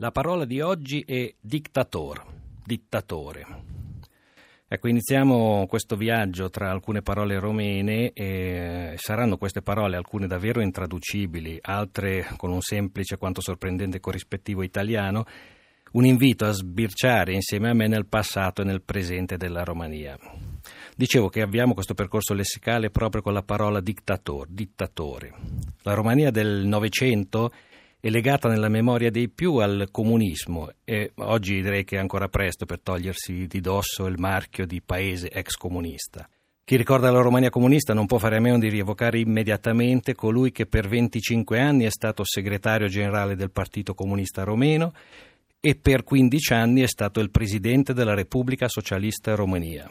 La parola di oggi è dictator, dittatore. Ecco, iniziamo questo viaggio tra alcune parole romene e saranno queste parole, alcune davvero intraducibili, altre con un semplice quanto sorprendente corrispettivo italiano, un invito a sbirciare insieme a me nel passato e nel presente della Romania. Dicevo che avviamo questo percorso lessicale proprio con la parola dictator, dittatore. La Romania del Novecento è legata nella memoria dei più al comunismo e oggi direi che è ancora presto per togliersi di dosso il marchio di paese ex comunista. Chi ricorda la Romania comunista non può fare a meno di rievocare immediatamente colui che per 25 anni è stato segretario generale del Partito Comunista Romeno e per 15 anni è stato il presidente della Repubblica Socialista Romania.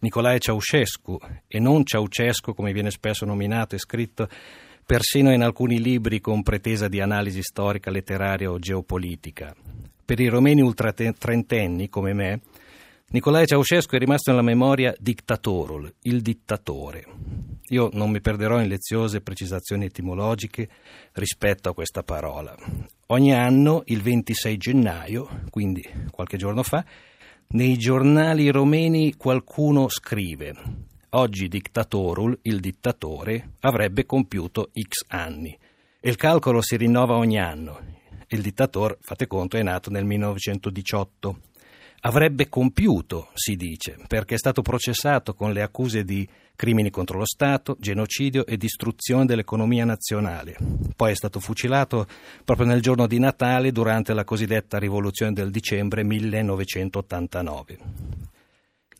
Nicolae Ceausescu, e non Ceausescu come viene spesso nominato e scritto persino in alcuni libri con pretesa di analisi storica, letteraria o geopolitica. Per i romeni ultratrentenni, come me, Nicolae Ceausescu è rimasto nella memoria dictatorul, il dittatore. Io non mi perderò in leziose precisazioni etimologiche rispetto a questa parola. Ogni anno, il 26 gennaio, quindi qualche giorno fa, nei giornali romeni qualcuno scrive Oggi dictatorul, il dittatore, avrebbe compiuto X anni il calcolo si rinnova ogni anno. Il dittatore, fate conto, è nato nel 1918. Avrebbe compiuto, si dice, perché è stato processato con le accuse di crimini contro lo Stato, genocidio e distruzione dell'economia nazionale. Poi è stato fucilato proprio nel giorno di Natale durante la cosiddetta rivoluzione del dicembre 1989.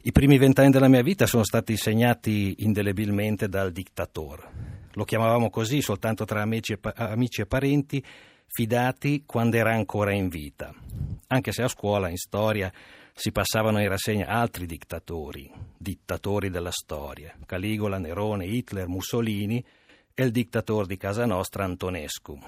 I primi vent'anni della mia vita sono stati segnati indelebilmente dal dittatore. Lo chiamavamo così soltanto tra amici e, pa- amici e parenti, fidati quando era ancora in vita. Anche se a scuola, in storia, si passavano in rassegna altri dittatori, dittatori della storia, Caligola, Nerone, Hitler, Mussolini e il dittatore di casa nostra Antonescu.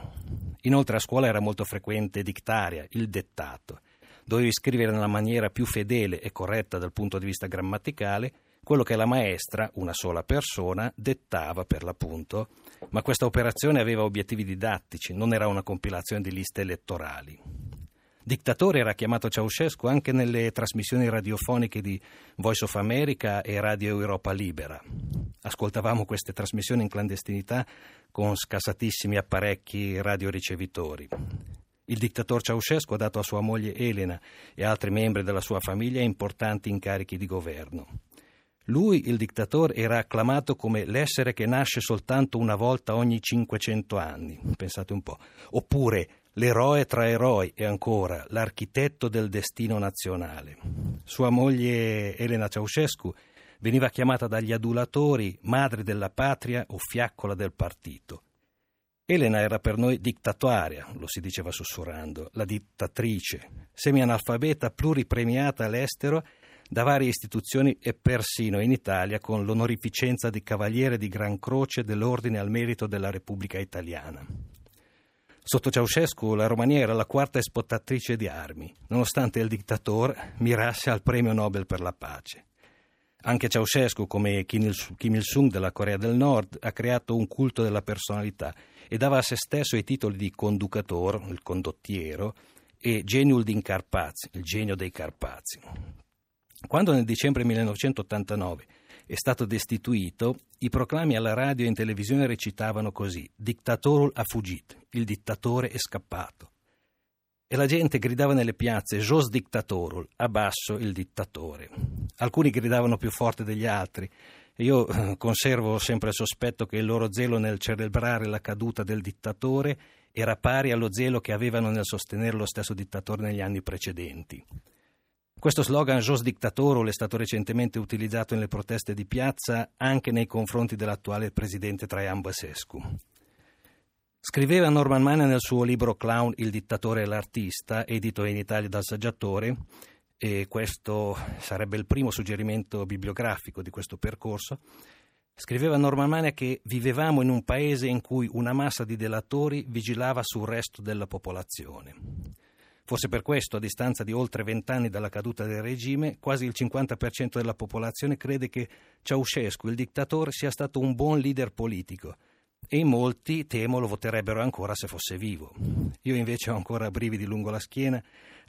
Inoltre a scuola era molto frequente dictaria, il dettato dovevi scrivere nella maniera più fedele e corretta dal punto di vista grammaticale quello che la maestra, una sola persona, dettava per l'appunto, ma questa operazione aveva obiettivi didattici, non era una compilazione di liste elettorali. Dittatore era chiamato Ceausescu anche nelle trasmissioni radiofoniche di Voice of America e Radio Europa Libera. Ascoltavamo queste trasmissioni in clandestinità con scassatissimi apparecchi radioricevitori. Il dittatore Ceausescu ha dato a sua moglie Elena e altri membri della sua famiglia importanti incarichi di governo. Lui, il dittatore, era acclamato come l'essere che nasce soltanto una volta ogni 500 anni, pensate un po', oppure l'eroe tra eroi e ancora l'architetto del destino nazionale. Sua moglie Elena Ceausescu veniva chiamata dagli adulatori madre della patria o fiaccola del partito. Elena era per noi dittatoria, lo si diceva sussurrando, la dittatrice, semi-analfabeta pluripremiata all'estero da varie istituzioni e persino in Italia con l'onorificenza di Cavaliere di Gran Croce dell'Ordine al Merito della Repubblica Italiana. Sotto Ceausescu la Romania era la quarta esportatrice di armi, nonostante il dittatore mirasse al premio Nobel per la pace. Anche Ceausescu, come Kim Il-sung della Corea del Nord, ha creato un culto della personalità e dava a se stesso i titoli di conducator, il condottiero, e geniul din Carpazi, il genio dei Carpazi. Quando nel dicembre 1989 è stato destituito, i proclami alla radio e in televisione recitavano così: Dictatorul a fugit, il dittatore è scappato. E la gente gridava nelle piazze Jos dictatorul, abbasso il dittatore. Alcuni gridavano più forte degli altri. Io eh, conservo sempre il sospetto che il loro zelo nel celebrare la caduta del dittatore era pari allo zelo che avevano nel sostenere lo stesso dittatore negli anni precedenti. Questo slogan Jos Dictatorul è stato recentemente utilizzato nelle proteste di piazza anche nei confronti dell'attuale presidente Traian Basescu. Scriveva Norman Mann nel suo libro Clown, il dittatore e l'artista, edito in Italia dal saggiatore, e questo sarebbe il primo suggerimento bibliografico di questo percorso. Scriveva Norman Mann che vivevamo in un paese in cui una massa di delatori vigilava sul resto della popolazione. Forse per questo, a distanza di oltre vent'anni dalla caduta del regime, quasi il 50% della popolazione crede che Ceausescu, il dittatore, sia stato un buon leader politico e in molti, temo, lo voterebbero ancora se fosse vivo. Io invece ho ancora brividi lungo la schiena,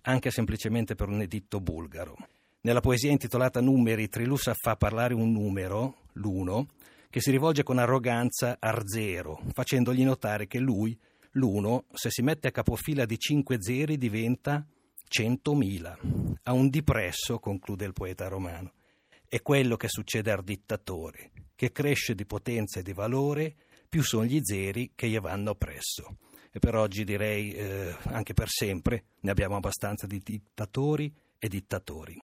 anche semplicemente per un editto bulgaro. Nella poesia intitolata Numeri, Trilussa fa parlare un numero, l'uno, che si rivolge con arroganza a zero, facendogli notare che lui, l'uno, se si mette a capofila di cinque zeri diventa centomila. A un dipresso, conclude il poeta romano. È quello che succede al dittatore, che cresce di potenza e di valore, più sono gli zeri che gli vanno presso. E per oggi direi, eh, anche per sempre, ne abbiamo abbastanza di dittatori e dittatori.